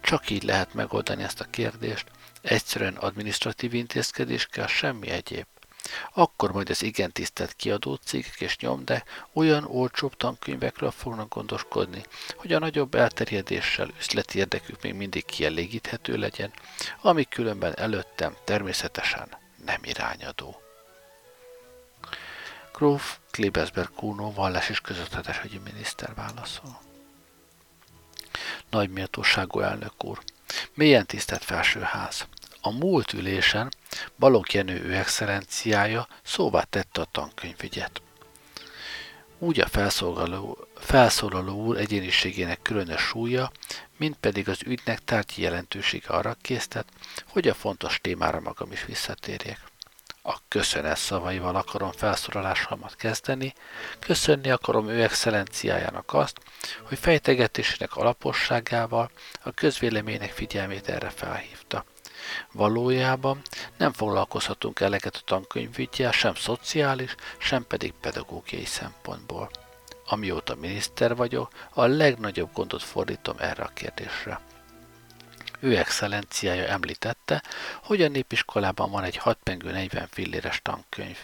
Csak így lehet megoldani ezt a kérdést, Egyszerűen administratív intézkedés kell, semmi egyéb. Akkor majd az igen tisztelt kiadó cégek és nyomde olyan olcsóbb tankönyvekről fognak gondoskodni, hogy a nagyobb elterjedéssel üzleti érdekük még mindig kielégíthető legyen, ami különben előttem természetesen nem irányadó. Gróf Klebesberg Kuno vallás és közöttetesügyi miniszter válaszol. Nagy méltóságú elnök úr, Mélyen tisztelt felsőház! A múlt ülésen Balogh Jenő ő excellenciája szóvá tette a tankönyvügyet. Úgy a felszólaló, felszólaló úr egyéniségének különös súlya, mint pedig az ügynek tárgyi jelentősége arra késztet, hogy a fontos témára magam is visszatérjek. A köszönet szavaival akarom felszólalásomat kezdeni, köszönni akarom ő excellenciájának azt, hogy fejtegetésének alaposságával a közvéleménynek figyelmét erre felhívta. Valójában nem foglalkozhatunk eleget a tankönyvügyjel sem szociális, sem pedig pedagógiai szempontból. Amióta miniszter vagyok, a legnagyobb gondot fordítom erre a kérdésre. Ő excellenciája említette, hogy a népiskolában van egy 6 pengő 40 filléres tankönyv.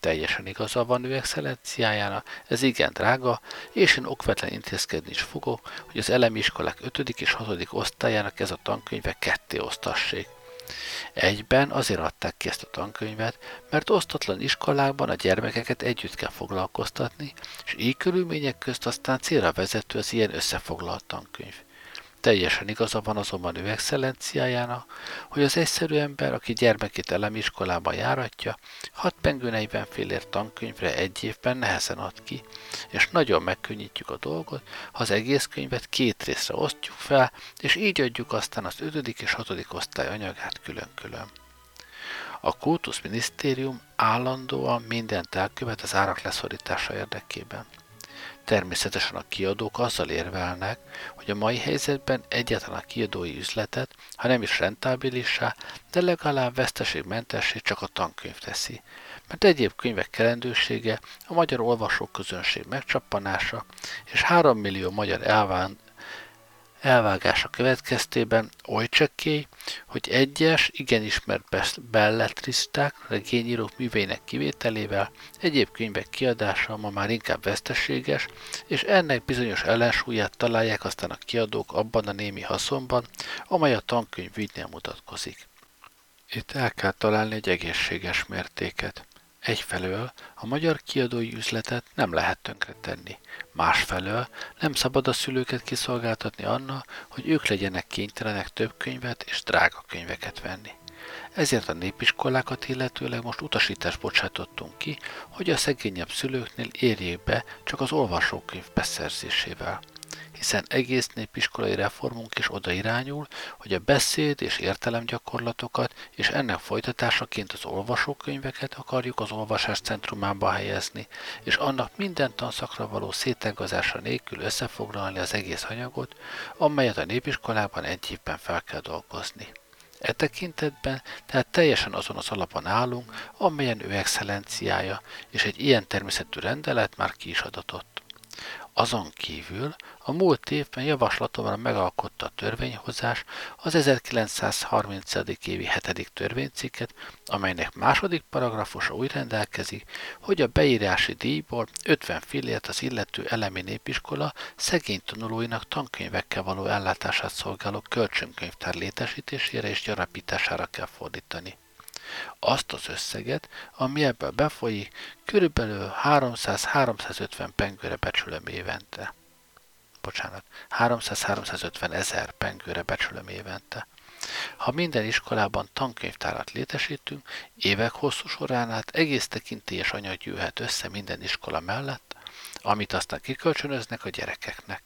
Teljesen igaza van ő excellenciájának, ez igen drága, és én okvetlen intézkedni is fogok, hogy az elemi iskolák 5. és 6. osztályának ez a tankönyve ketté osztassék. Egyben azért adták ki ezt a tankönyvet, mert osztatlan iskolákban a gyermekeket együtt kell foglalkoztatni, és így körülmények közt aztán célra vezető az ilyen összefoglalt tankönyv. Teljesen igaza van azonban ő excellenciájának, hogy az egyszerű ember, aki gyermekét elemiskolában járatja, 6 pengő 40 félért tankönyvre egy évben nehezen ad ki, és nagyon megkönnyítjük a dolgot, ha az egész könyvet két részre osztjuk fel, és így adjuk aztán az 5. és 6. osztály anyagát külön-külön. A kultuszminisztérium állandóan mindent elkövet az árak leszorítása érdekében. Természetesen a kiadók azzal érvelnek, hogy a mai helyzetben egyáltalán a kiadói üzletet, ha nem is rentábilissá, de legalább veszteségmentessé csak a tankönyv teszi, mert egyéb könyvek kelendősége a magyar olvasóközönség megcsappanása és 3 millió magyar elván, elvágása következtében oly csekély, hogy egyes, igen ismert belletristák, regényírók műveinek kivételével egyéb könyvek kiadása ma már inkább veszteséges, és ennek bizonyos ellensúlyát találják aztán a kiadók abban a némi haszonban, amely a tankönyv ügynél mutatkozik. Itt el kell találni egy egészséges mértéket. Egyfelől a magyar kiadói üzletet nem lehet tönkretenni, másfelől nem szabad a szülőket kiszolgáltatni anna, hogy ők legyenek kénytelenek több könyvet és drága könyveket venni. Ezért a népiskolákat illetőleg most utasítást bocsátottunk ki, hogy a szegényebb szülőknél érjék be csak az olvasókönyv beszerzésével hiszen egész népiskolai reformunk is oda irányul, hogy a beszéd és értelemgyakorlatokat és ennek folytatásaként az olvasókönyveket akarjuk az olvasás centrumába helyezni, és annak minden tanszakra való szétágazása nélkül összefoglalni az egész anyagot, amelyet a népiskolában egy évben fel kell dolgozni. E tekintetben tehát teljesen azon az alapon állunk, amelyen ő excellenciája, és egy ilyen természetű rendelet már ki is adatott. Azon kívül a múlt évben javaslatomra megalkotta a törvényhozás az 1930. évi 7. törvénycikket, amelynek második paragrafusa úgy rendelkezik, hogy a beírási díjból 50 fillért az illető elemi népiskola szegény tanulóinak tankönyvekkel való ellátását szolgáló kölcsönkönyvtár létesítésére és gyarapítására kell fordítani azt az összeget, ami ebből befolyik, körülbelül 300-350 pengőre becsülöm évente. Bocsánat, 300-350 ezer pengőre becsülöm évente. Ha minden iskolában tankönyvtárat létesítünk, évek hosszú során át egész tekintélyes anyag jöhet össze minden iskola mellett, amit aztán kikölcsönöznek a gyerekeknek.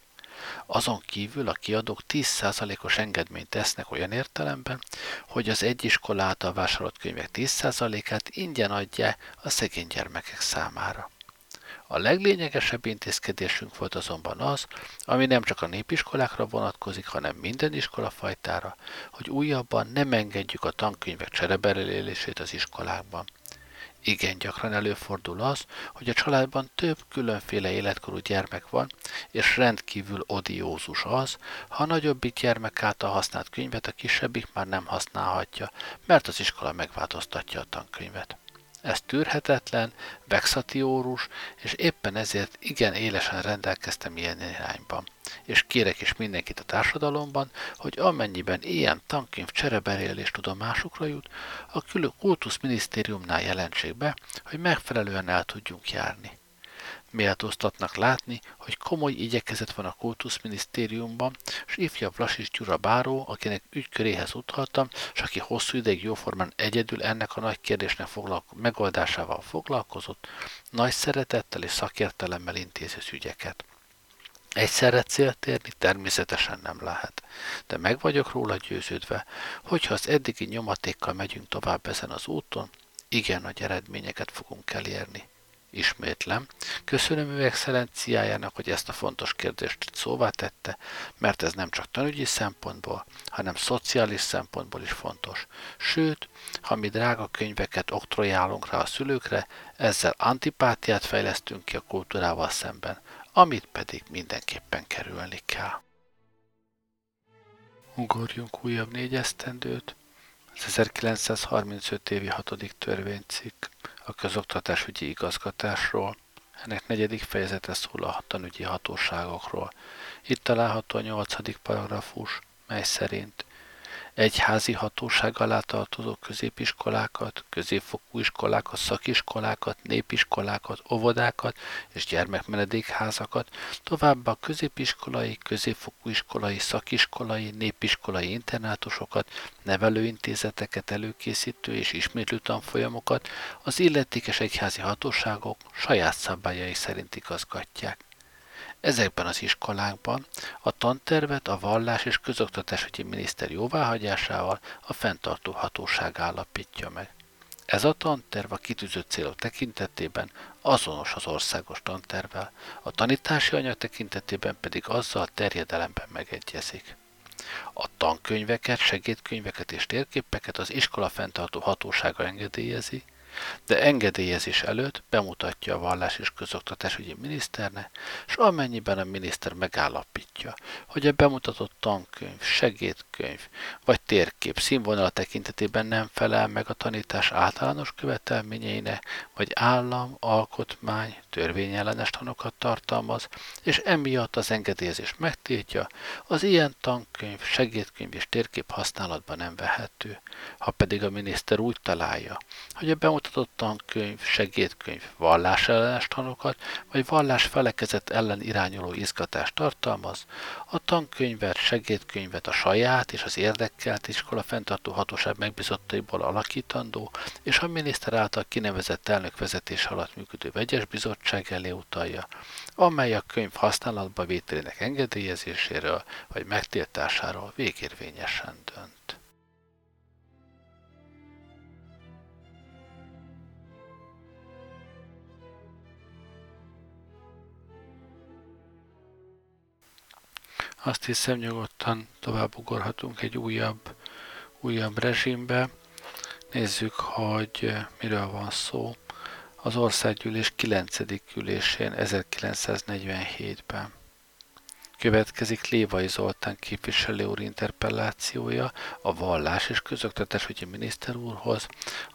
Azon kívül a kiadók 10%-os engedményt tesznek olyan értelemben, hogy az egy iskola által vásárolt könyvek 10%-át ingyen adja a szegény gyermekek számára. A leglényegesebb intézkedésünk volt azonban az, ami nem csak a népiskolákra vonatkozik, hanem minden iskola fajtára, hogy újabban nem engedjük a tankönyvek csereberelését az iskolákban. Igen gyakran előfordul az, hogy a családban több különféle életkorú gyermek van, és rendkívül odiózus az, ha a nagyobbik gyermek által használt könyvet a kisebbik már nem használhatja, mert az iskola megváltoztatja a tankönyvet. Ez tűrhetetlen, vexatiórus, és éppen ezért igen élesen rendelkeztem ilyen irányban. És kérek is mindenkit a társadalomban, hogy amennyiben ilyen tankönyv csereberélés tudomásukra jut, a külön kultuszminisztériumnál jelentsék be, hogy megfelelően el tudjunk járni. Méltóztatnak látni, hogy komoly igyekezet van a kultuszminisztériumban, és ifjabb Vlasis Gyura Báró, akinek ügyköréhez utaltam, és aki hosszú ideig jóformán egyedül ennek a nagy kérdésnek foglalko- megoldásával foglalkozott, nagy szeretettel és szakértelemmel intézi az ügyeket. Egyszerre célt érni természetesen nem lehet, de meg vagyok róla győződve, hogyha az eddigi nyomatékkal megyünk tovább ezen az úton, igen nagy eredményeket fogunk elérni. Ismétlem, köszönöm ő excellenciájának, hogy ezt a fontos kérdést szóvá tette, mert ez nem csak tanügyi szempontból, hanem szociális szempontból is fontos. Sőt, ha mi drága könyveket oktrojálunk rá a szülőkre, ezzel antipátiát fejlesztünk ki a kultúrával szemben, amit pedig mindenképpen kerülni kell. Ugorjunk újabb négy esztendőt. Az 1935 évi hatodik törvénycikk a közoktatásügyi igazgatásról, ennek negyedik fejezete szól a tanügyi hatóságokról. Itt található a nyolcadik paragrafus, mely szerint egyházi hatóság alá tartozó középiskolákat, középfokú iskolákat, szakiskolákat, népiskolákat, óvodákat és gyermekmenedékházakat, továbbá középiskolai, középfokú iskolai, szakiskolai, népiskolai internátusokat, nevelőintézeteket előkészítő és ismétlő tanfolyamokat az illetékes egyházi hatóságok saját szabályai szerint igazgatják. Ezekben az iskolákban a tantervet a vallás és közoktatásügyi miniszter jóváhagyásával a fenntartó hatóság állapítja meg. Ez a tanterv a kitűzött célok tekintetében azonos az országos tantervel, a tanítási anyag tekintetében pedig azzal terjedelemben megegyezik. A tankönyveket, segédkönyveket és térképeket az iskola fenntartó hatósága engedélyezi, de engedélyezés előtt bemutatja a vallás és közoktatásügyi miniszternek, és amennyiben a miniszter megállapítja, hogy a bemutatott tankönyv, segédkönyv vagy térkép színvonala tekintetében nem felel meg a tanítás általános követelményeinek, vagy állam, alkotmány, törvényellenes tanokat tartalmaz, és emiatt az engedélyezés megtiltja, az ilyen tankönyv, segédkönyv és térkép használatban nem vehető. Ha pedig a miniszter úgy találja, hogy a bemutatott tankönyv, segédkönyv vallásellenes tanokat, vagy vallás felekezet ellen irányuló izgatást tartalmaz, a tankönyvet, segédkönyvet a saját és az érdekkelt iskola fenntartó hatóság megbizottaiból alakítandó, és a miniszter által kinevezett elnök vezetés alatt működő vegyes bizottság elé utalja, amely a könyv használatba vételének engedélyezéséről vagy megtiltásáról végérvényesen dönt. Azt hiszem nyugodtan tovább ugorhatunk egy újabb, újabb rezsimbe. Nézzük, hogy miről van szó. Az országgyűlés 9. ülésén 1947-ben. Következik Lévai Zoltán képviselő úr interpellációja a vallás és közoktatásügyi miniszter úrhoz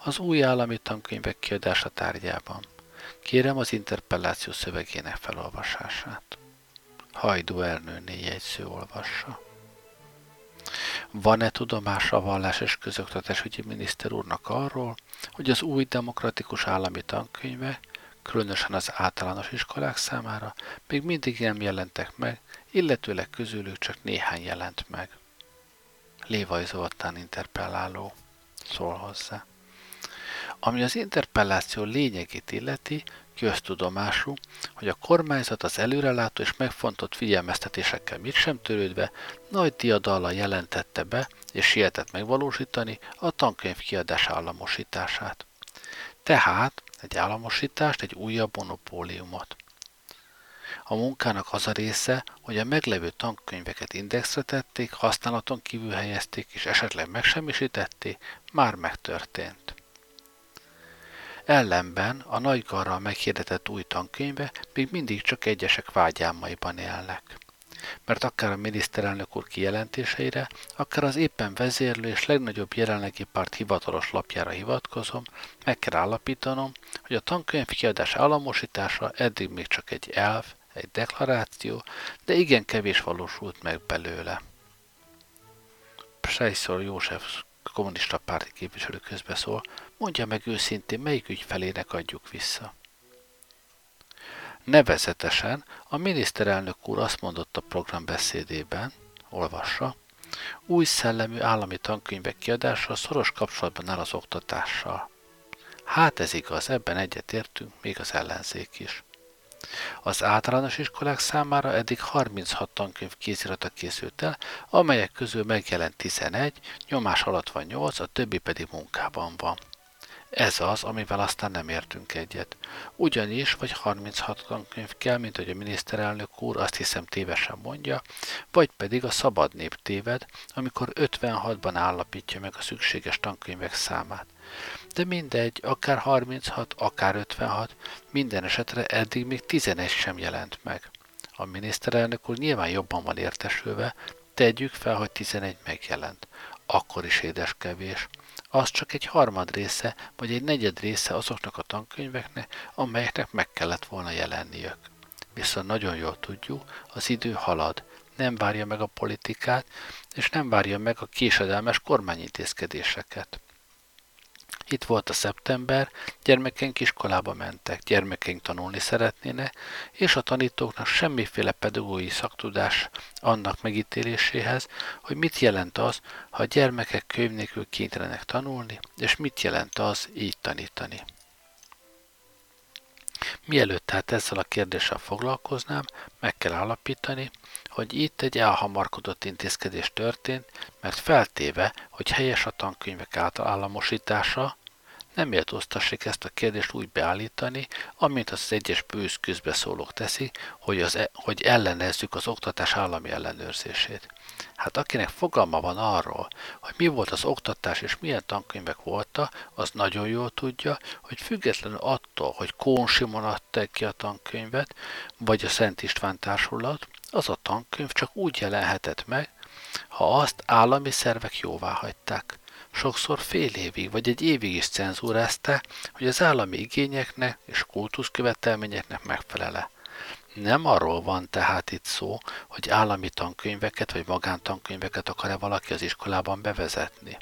az új állami tankönyvek kiadása tárgyában. Kérem az interpelláció szövegének felolvasását. Hajdú Ernőné jegyző olvassa. Van-e tudomása a vallás és közoktatásügyi miniszter úrnak arról, hogy az új demokratikus állami tankönyve, különösen az általános iskolák számára még mindig nem jelentek meg, illetőleg közülük csak néhány jelent meg. Lévai Zoltán interpelláló szól hozzá. Ami az interpelláció lényegét illeti, köztudomású, hogy a kormányzat az előrelátó és megfontolt figyelmeztetésekkel mit sem törődve nagy diadallal jelentette be és sietett megvalósítani a tankönyv kiadás államosítását. Tehát egy államosítást, egy újabb monopóliumot. A munkának az a része, hogy a meglevő tankönyveket indexre tették, használaton kívül helyezték és esetleg megsemmisítették, már megtörtént. Ellenben a nagygarral meghirdetett új tankönyve még mindig csak egyesek vágyálmaiban élnek. Mert akár a miniszterelnök úr kijelentéseire, akár az éppen vezérlő és legnagyobb jelenlegi párt hivatalos lapjára hivatkozom, meg kell állapítanom, hogy a tankönyv kiadás államosítása eddig még csak egy elv, egy deklaráció, de igen kevés valósult meg belőle. Prejszor József kommunista párti képviselő közbeszól, Mondja meg őszintén, melyik ügyfelének adjuk vissza. Nevezetesen a miniszterelnök úr azt mondott a programbeszédében, olvassa, új szellemű állami tankönyvek kiadása szoros kapcsolatban áll az oktatással. Hát ez igaz, ebben egyetértünk, még az ellenzék is. Az általános iskolák számára eddig 36 tankönyv kézirata készült el, amelyek közül megjelent 11, nyomás alatt van 8, a többi pedig munkában van. Ez az, amivel aztán nem értünk egyet. Ugyanis, vagy 36 tankönyv kell, mint hogy a miniszterelnök úr azt hiszem tévesen mondja, vagy pedig a szabad nép téved, amikor 56-ban állapítja meg a szükséges tankönyvek számát. De mindegy, akár 36, akár 56, minden esetre eddig még 11 sem jelent meg. A miniszterelnök úr nyilván jobban van értesülve, tegyük fel, hogy 11 megjelent. Akkor is édes kevés az csak egy harmad része, vagy egy negyed része azoknak a tankönyveknek, amelyeknek meg kellett volna jelenniük. Viszont nagyon jól tudjuk, az idő halad, nem várja meg a politikát, és nem várja meg a késedelmes kormányintézkedéseket. Itt volt a szeptember, gyermekeink iskolába mentek, gyermekeink tanulni szeretnének, és a tanítóknak semmiféle pedagógiai szaktudás annak megítéléséhez, hogy mit jelent az, ha a gyermekek könyv nélkül kénytelenek tanulni, és mit jelent az így tanítani. Mielőtt tehát ezzel a kérdéssel foglalkoznám, meg kell állapítani, hogy itt egy elhamarkodott intézkedés történt, mert feltéve, hogy helyes a tankönyvek által államosítása, nem méltóztassék ezt a kérdést úgy beállítani, amint az egyes bősz közbeszólók teszi, hogy, az, e, hogy ellenezzük az oktatás állami ellenőrzését. Hát akinek fogalma van arról, hogy mi volt az oktatás és milyen tankönyvek voltak, az nagyon jól tudja, hogy függetlenül attól, hogy Kón Simon adta ki a tankönyvet, vagy a Szent István társulat, az a tankönyv csak úgy jelenhetett meg, ha azt állami szervek jóvá hagyták. Sokszor fél évig vagy egy évig is cenzúrázta, hogy az állami igényeknek és kultuszkövetelményeknek megfelele. Nem arról van tehát itt szó, hogy állami tankönyveket vagy magántankönyveket akar-e valaki az iskolában bevezetni,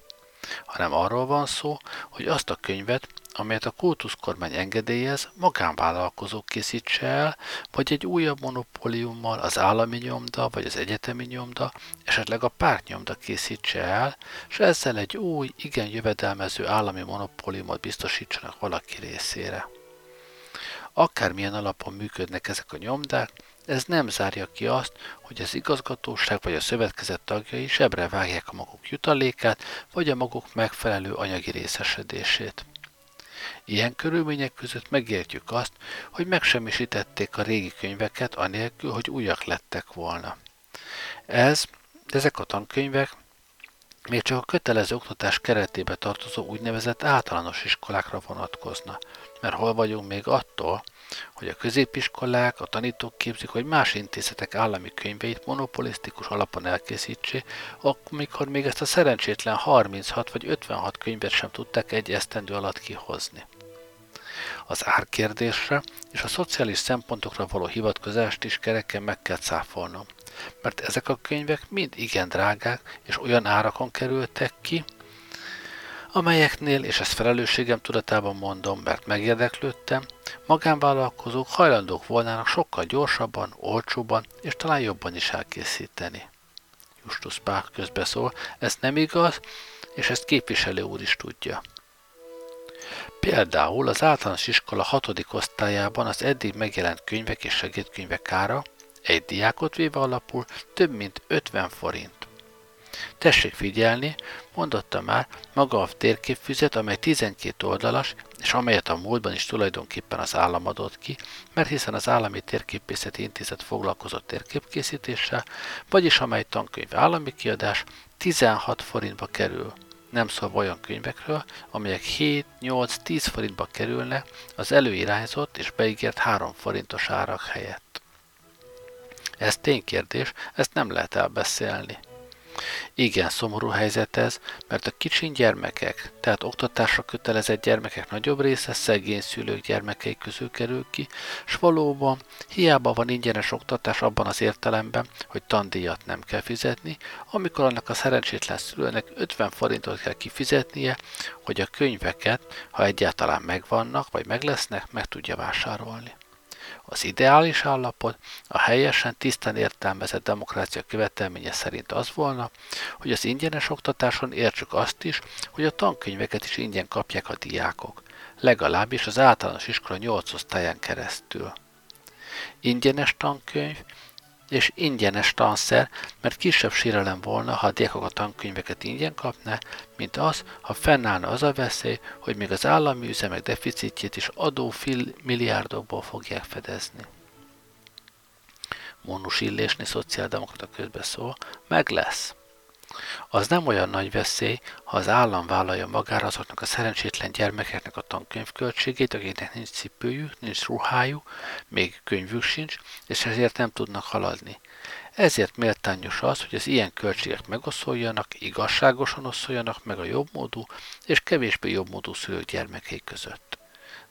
hanem arról van szó, hogy azt a könyvet, amelyet a kultuszkormány engedélyez, magánvállalkozó készítse el, vagy egy újabb monopóliummal az állami nyomda, vagy az egyetemi nyomda, esetleg a pártnyomda készítse el, és ezzel egy új, igen jövedelmező állami monopóliumot biztosítsanak valaki részére. Akármilyen alapon működnek ezek a nyomdák, ez nem zárja ki azt, hogy az igazgatóság vagy a szövetkezet tagjai sebre vágják a maguk jutalékát, vagy a maguk megfelelő anyagi részesedését. Ilyen körülmények között megértjük azt, hogy megsemmisítették a régi könyveket anélkül, hogy újak lettek volna. Ez, ezek a tankönyvek még csak a kötelező oktatás keretébe tartozó úgynevezett általános iskolákra vonatkozna, mert hol vagyunk még attól, hogy a középiskolák, a tanítók képzik, hogy más intézetek állami könyveit monopolisztikus alapon elkészítsék, amikor még ezt a szerencsétlen 36 vagy 56 könyvet sem tudták egy esztendő alatt kihozni. Az árkérdésre és a szociális szempontokra való hivatkozást is kereken meg kell cáfolnom, mert ezek a könyvek mind igen drágák és olyan árakon kerültek ki, amelyeknél, és ezt felelősségem tudatában mondom, mert megérdeklődtem, magánvállalkozók hajlandók volnának sokkal gyorsabban, olcsóbban és talán jobban is elkészíteni. Justus Pák közbeszól, ez nem igaz, és ezt képviselő úr is tudja. Például az általános iskola hatodik osztályában az eddig megjelent könyvek és segédkönyvek ára, egy diákot véve alapul, több mint 50 forint. Tessék figyelni, mondotta már, maga a térképfüzet, amely 12 oldalas, és amelyet a múltban is tulajdonképpen az állam adott ki, mert hiszen az Állami Térképészeti Intézet foglalkozott térképkészítéssel, vagyis amely tankönyv állami kiadás 16 forintba kerül. Nem szól olyan könyvekről, amelyek 7, 8, 10 forintba kerülne az előirányzott és beígért 3 forintos árak helyett. Ez ténykérdés, ezt nem lehet elbeszélni. Igen, szomorú helyzet ez, mert a kicsin gyermekek, tehát oktatásra kötelezett gyermekek nagyobb része szegény szülők gyermekei közül kerül ki, s valóban hiába van ingyenes oktatás abban az értelemben, hogy tandíjat nem kell fizetni, amikor annak a szerencsétlen szülőnek 50 forintot kell kifizetnie, hogy a könyveket, ha egyáltalán megvannak, vagy meg lesznek, meg tudja vásárolni. Az ideális állapot a helyesen, tisztán értelmezett demokrácia követelménye szerint az volna, hogy az ingyenes oktatáson értsük azt is, hogy a tankönyveket is ingyen kapják a diákok, legalábbis az általános iskola 8 osztályán keresztül. Ingyenes tankönyv és ingyenes tanszer, mert kisebb sérelem volna, ha a diákok a tankönyveket ingyen kapná, mint az, ha fennállna az a veszély, hogy még az állami üzemek deficitjét is adó milliárdokból fogják fedezni. Mónus Illésni szociáldemokrata közbeszól, meg lesz. Az nem olyan nagy veszély, ha az állam vállalja magára azoknak a szerencsétlen gyermekeknek a tankönyvköltségét, akiknek nincs cipőjük, nincs ruhájuk, még könyvük sincs, és ezért nem tudnak haladni. Ezért méltányos az, hogy az ilyen költségek megoszoljanak, igazságosan oszoljanak meg a jobbmódú és kevésbé jobbmódú szülők gyermekei között.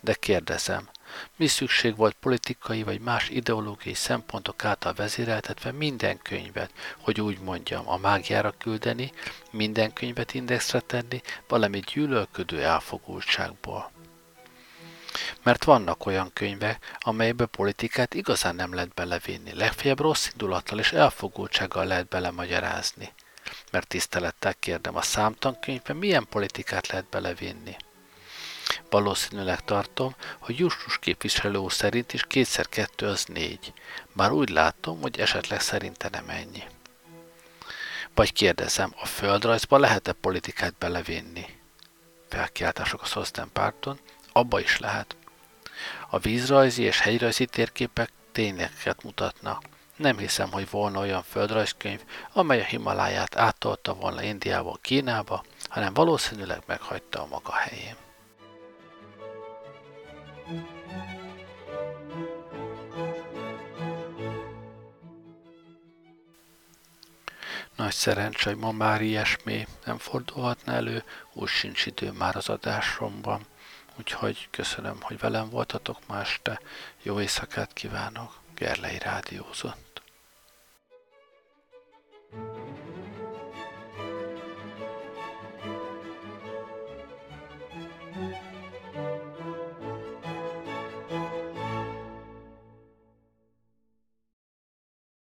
De kérdezem, mi szükség volt politikai vagy más ideológiai szempontok által vezéreltetve minden könyvet, hogy úgy mondjam, a mágiára küldeni, minden könyvet indexre tenni, valami gyűlölködő elfogultságból. Mert vannak olyan könyvek, amelybe politikát igazán nem lehet belevinni, legfeljebb rossz indulattal és elfogultsággal lehet belemagyarázni. Mert tisztelettel kérdem, a számtankönyvben milyen politikát lehet belevinni? Valószínűleg tartom, hogy Justus képviselő úr szerint is kétszer kettő az négy. Bár úgy látom, hogy esetleg szerinte nem ennyi. Vagy kérdezem, a földrajzba lehet-e politikát belevinni? felkiáltások a Szozden párton, abba is lehet. A vízrajzi és hegyrajzi térképek tényeket mutatnak. Nem hiszem, hogy volna olyan földrajzkönyv, amely a Himaláját áttolta volna Indiából Kínába, hanem valószínűleg meghagyta a maga helyén. Nagy szerencsé, hogy ma már ilyesmi nem fordulhatna elő, úgy sincs idő már az adásomban. Úgyhogy köszönöm, hogy velem voltatok ma este. Jó éjszakát kívánok. Gerlei Rádiózott.